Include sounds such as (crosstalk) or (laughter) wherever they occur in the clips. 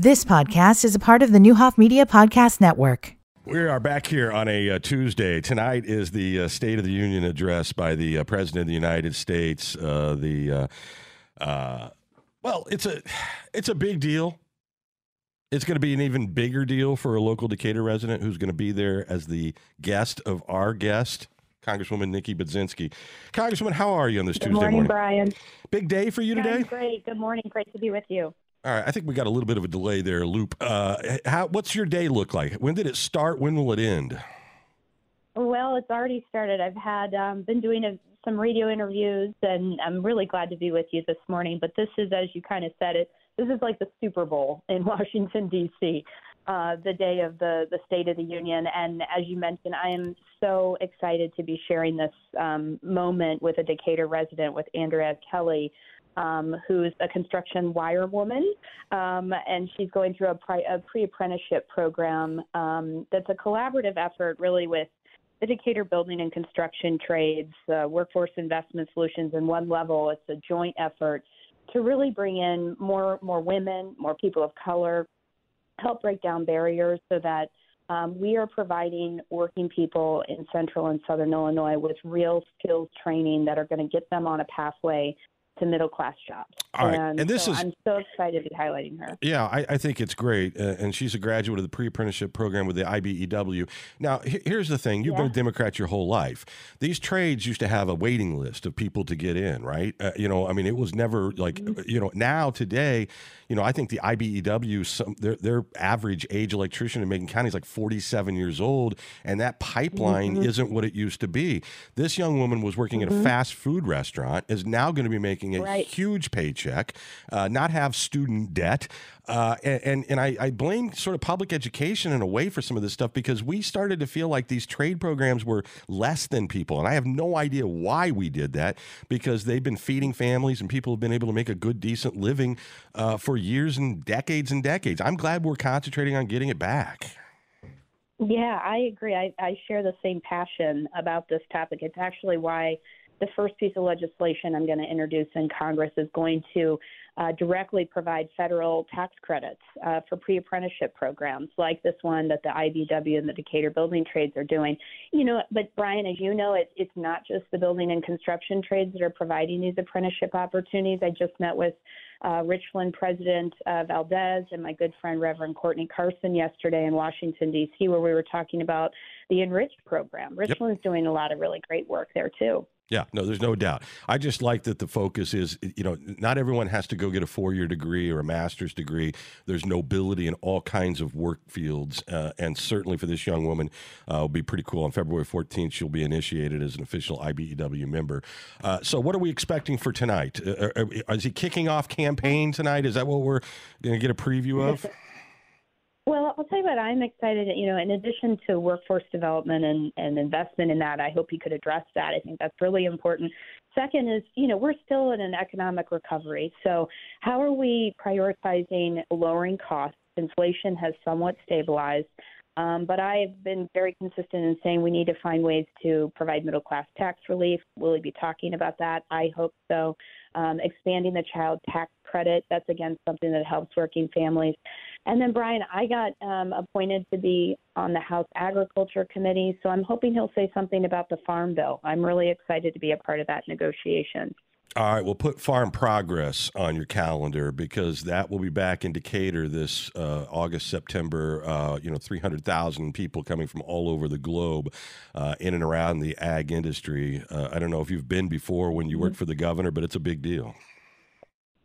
This podcast is a part of the Neuhoff Media Podcast Network. We are back here on a uh, Tuesday. Tonight is the uh, State of the Union address by the uh, President of the United States. Uh, the uh, uh, well, it's a it's a big deal. It's going to be an even bigger deal for a local Decatur resident who's going to be there as the guest of our guest, Congresswoman Nikki Budzinski. Congresswoman, how are you on this Good Tuesday morning, morning? Brian. Big day for you I'm today. great. Good morning. Great to be with you. All right, I think we got a little bit of a delay there, Loop. Uh, how, what's your day look like? When did it start? When will it end? Well, it's already started. I've had um, been doing a, some radio interviews, and I'm really glad to be with you this morning. But this is, as you kind of said it, this is like the Super Bowl in (laughs) Washington D.C. Uh, the day of the the State of the Union, and as you mentioned, I am so excited to be sharing this um, moment with a Decatur resident, with Andrea Kelly. Um, who's a construction wire woman, um, and she's going through a, pri- a pre-apprenticeship program um, that's a collaborative effort, really with the Decatur Building and Construction Trades, uh, Workforce Investment Solutions, and One Level. It's a joint effort to really bring in more more women, more people of color, help break down barriers so that um, we are providing working people in central and southern Illinois with real skills training that are going to get them on a pathway to middle class jobs. All right, And, and this so is- I'm so excited to be highlighting her. Yeah, I, I think it's great. Uh, and she's a graduate of the pre apprenticeship program with the IBEW. Now, he- here's the thing you've been a Democrat your whole life. These trades used to have a waiting list of people to get in, right? Uh, you know, I mean, it was never like, Mm-hmm. you know, now today, you know, I think the IBEW, some, their, their average age electrician in Macon County is like 47 years old. And that pipeline Mm-hmm. isn't what it used to be. This young woman was working at a fast food restaurant, is now going to be making a Right. huge paycheck, uh, not have student debt. Uh, and and, and I, I blame sort of public education in a way for some of this stuff because we started to feel like these trade programs were less than people. And I have no idea why we did that because they've been feeding families and people have been able to make a good, decent living uh, for years and decades and decades. I'm glad we're concentrating on getting it back. Yeah, I agree. I, I share the same passion about this topic. It's actually why the first piece of legislation I'm going to introduce in Congress is going to uh, directly provide federal tax credits uh, for pre apprenticeship programs like this one that the IBW and the Decatur Building Trades are doing. You know, but Brian, as you know, it, it's not just the building and construction trades that are providing these apprenticeship opportunities. I just met with uh, Richland President uh, Valdez and my good friend Reverend Courtney Carson yesterday in Washington, D.C., where we were talking about the Enriched program. Richland's doing a lot of really great work there, too. Yeah, no, there's no doubt. I just like that the focus is, you know, not everyone has to go get a four year degree or a master's degree. There's nobility in all kinds of work fields. Uh, and certainly for this young woman, uh, will be pretty cool. On February 14th, she'll be initiated as an official IBEW member. Uh, so, what are we expecting for tonight? Uh, uh, is he kicking off campaign tonight? Is that what we're going to get a preview of? (laughs) Well, I'll tell you what, I'm excited. You know, in addition to workforce development and, and investment in that, I hope he could address that. I think that's really important. Second is, you know, we're still in an economic recovery. So, how are we prioritizing lowering costs? Inflation has somewhat stabilized. Um, but I've been very consistent in saying we need to find ways to provide middle class tax relief. Will he be talking about that? I hope so. Um, expanding the child tax credit, that's again something that helps working families. And then, Brian, I got um, appointed to be on the House Agriculture Committee, so I'm hoping he'll say something about the Farm Bill. I'm really excited to be a part of that negotiation. All right, well, put Farm Progress on your calendar because that will be back in Decatur this uh, August, September. Uh, you know, 300,000 people coming from all over the globe uh, in and around the ag industry. Uh, I don't know if you've been before when you worked for the governor, but it's a big deal.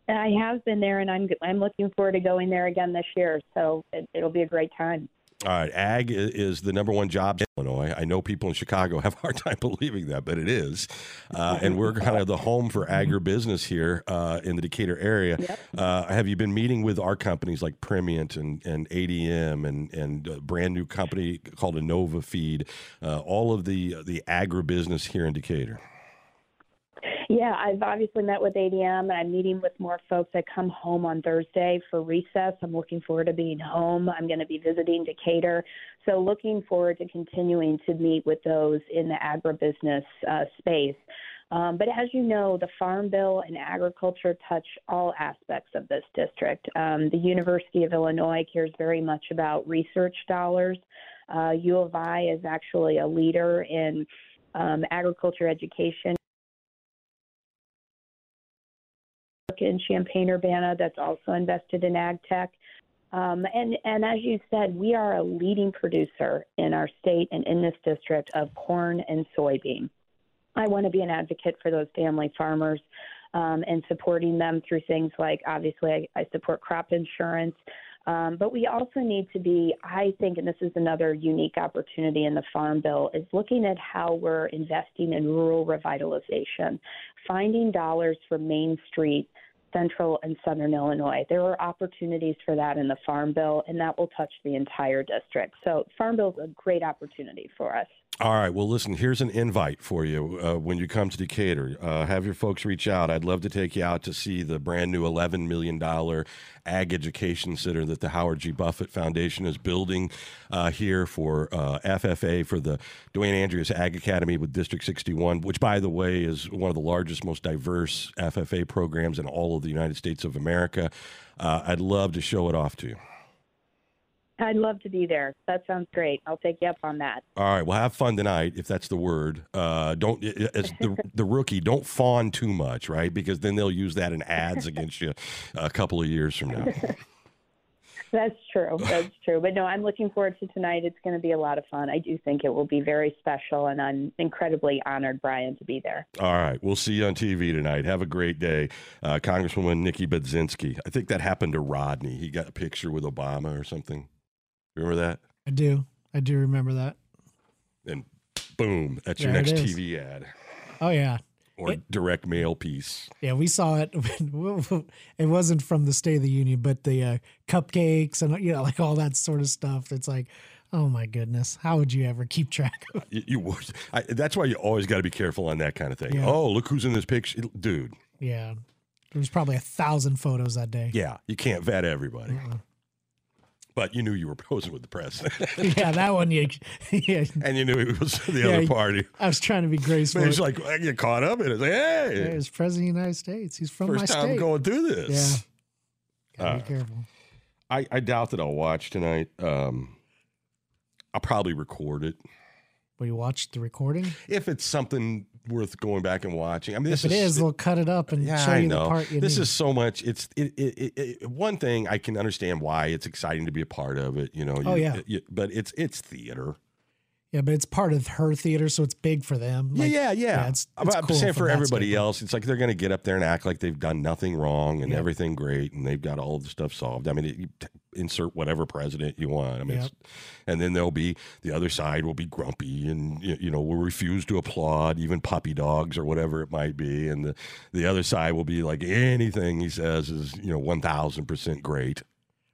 I have been there, and I'm I'm looking forward to going there again this year. So it, it'll be a great time. All right, ag is the number one job in Illinois. I know people in Chicago (laughs) have a hard time believing that, but it is. Uh, and we're kind of the home for agribusiness here uh, in the Decatur area. Yep. Uh, have you been meeting with our companies like Primient and, and ADM and, and a brand new company called Innovafeed, uh, all of the, the agribusiness here in Decatur? Yeah, I've obviously met with ADM, and I'm meeting with more folks. I come home on Thursday for recess. I'm looking forward to being home. I'm going to be visiting Decatur. So, looking forward to continuing to meet with those in the agribusiness uh, space. Um, but as you know, the Farm Bill and agriculture touch all aspects of this district. Um, the University of Illinois cares very much about research dollars. Uh, U of I is actually a leader in um, agriculture education. In Champaign Urbana, that's also invested in ag tech. Um, and, and as you said, we are a leading producer in our state and in this district of corn and soybean. I want to be an advocate for those family farmers um, and supporting them through things like obviously I, I support crop insurance. Um, but we also need to be, I think, and this is another unique opportunity in the Farm Bill, is looking at how we're investing in rural revitalization, finding dollars for Main Street central and southern Illinois. There are opportunities for that in the Farm Bill, and that will touch the entire district. So, Farm Bill is a great opportunity for us. All right. Well, listen, here's an invite for you uh, when you come to Decatur. Uh, have your folks reach out. I'd love to take you out to see the brand new $11 million ag education center that the Howard G. Buffett Foundation is building uh, here for uh, FFA, for the Dwayne Andreas Ag Academy with District 61, which, by the way, is one of the largest, most diverse FFA programs in all of the United States of America. Uh, I'd love to show it off to you. I'd love to be there. That sounds great. I'll take you up on that. All right. Well, have fun tonight, if that's the word. Uh, don't, as the, (laughs) the rookie, don't fawn too much, right? Because then they'll use that in ads against you a couple of years from now. (laughs) That's true. That's true. But no, I'm looking forward to tonight. It's going to be a lot of fun. I do think it will be very special, and I'm incredibly honored, Brian, to be there. All right. We'll see you on TV tonight. Have a great day. Uh, Congresswoman Nikki Budzinski. I think that happened to Rodney. He got a picture with Obama or something. Remember that? I do. I do remember that. And boom, that's your There it next. TV ad Oh yeah. or It- direct mail piece. Yeah, we saw it. (laughs) It wasn't from the State of the Union, but the uh, cupcakes and you know, like all that sort of stuff. It's like, oh my goodness, how would you ever keep track of? You, you would. I, that's why you always got to be careful on that kind of thing. Yeah. Oh, look who's in this picture, dude. Yeah, there was probably a thousand photos that day. Yeah, you can't vet everybody. Uh-uh. But you knew you were posing with the president, (laughs) yeah, that one. You, (laughs) yeah, and you knew it was the Yeah, other party. I was trying to be graceful. But it's like I get caught up in it. It's like, hey, There's President of the United States. He's from my first time state. going through this. Yeah. Gotta Uh, be careful. I, I doubt that I'll watch tonight. Um, I'll probably record it Will you watch the recording? if it's something worth going back and watching. I mean, this if it is, they'll cut it up and yeah, show you know. the part you this need. is so much. It's it, it, it. One thing I can understand why it's exciting to be a part of it. You know. Oh, you- yeah. you- but it's it's theater. Yeah, but it's part of her theater, so it's big for them. Like, yeah, yeah, yeah. it's- it's I'm cool saying for everybody standpoint. else, it's like they're going to get up there and act like they've done nothing wrong and Yep. everything great, and they've got all the stuff solved. I mean, it, you t- insert whatever president you want. I mean, Yep. and then there'll be the other side will be grumpy and you know will refuse to applaud even puppy dogs or whatever it might be, and the the other side will be like anything he says is you know one thousand percent great.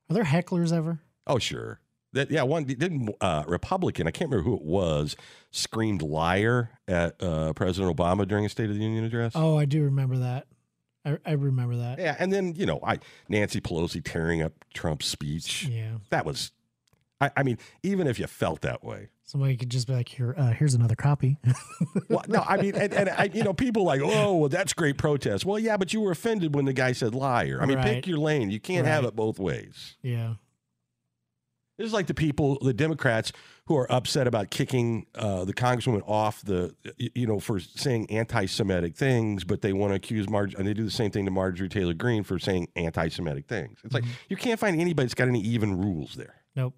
Are there hecklers ever? Oh, sure. That yeah, one didn't uh, Republican. I can't remember who it was. Screamed liar at uh, President Obama during a State of the Union address. Oh, I do remember that. I, I remember that. Yeah, and then you know, I Nancy Pelosi tearing up Trump's speech. Yeah. That was, I, I mean, even if you felt that way. Somebody could just be like, "Here, uh, here's another copy." (laughs) Well, no, I mean, and, and I, you know, people like, oh, well, that's great protest. Well, yeah, but you were offended when the guy said liar. I mean, Right. pick your lane. You can't have it both ways. yeah. This is like the people, the Democrats who are upset about kicking uh, the congresswoman off the, you know, for saying anti-Semitic things, but they want to accuse Marge, and they do the same thing to Marjorie Taylor Greene for saying anti-Semitic things. It's like you can't find anybody that's got any even rules there. Nope.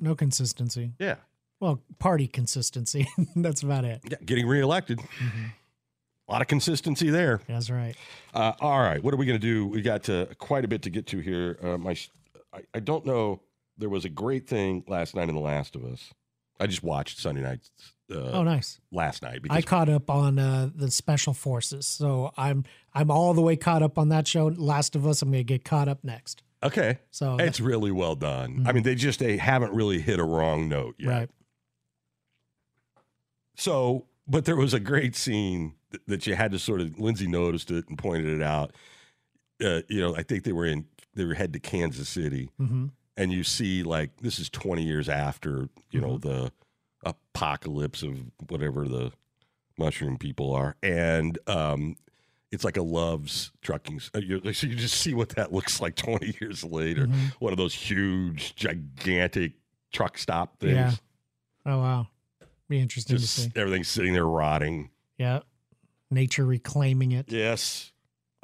No consistency. Yeah, Well, party consistency. (laughs) That's about it. yeah getting reelected. A lot of consistency there. That's right. Uh, all right, what are we going to do? We got uh, quite a bit to get to here. Uh, my, I, I don't know. There was a great thing last night in The Last of Us. I just watched Sunday night uh, oh, nice. last night I caught up on uh, the special forces, so I'm I'm all the way caught up on that show. Last of Us. I'm going to get caught up next. okay, So it's really well done. I mean, they just they haven't really hit a wrong note yet. right. So, but there was a great scene th- that you had to sort of. Lindsay noticed it and pointed it out. Uh, you know, I think they were in they were head to Kansas City, hmm and you see like this is 20 years after you know the apocalypse of whatever the mushroom people are, and um, it's like a Love's trucking. uh, you- So you just see what that looks like 20 years later. Mhm. One of those huge, gigantic truck stop things. Yeah. Oh wow, be interesting to see. everything's sitting there rotting. Yeah, nature reclaiming it. Yes.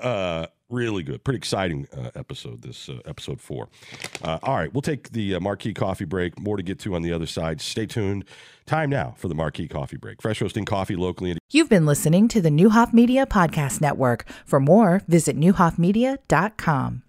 Uh, really good. Pretty exciting uh, episode, this uh, episode four. Uh, all right, we'll take the uh, marquee coffee break. More to get to on the other side. Stay tuned. Time now for the marquee coffee break. Fresh roasting coffee locally. You've been listening to the Neuhoff Media Podcast Network. For more, visit neuhoffmedia.com.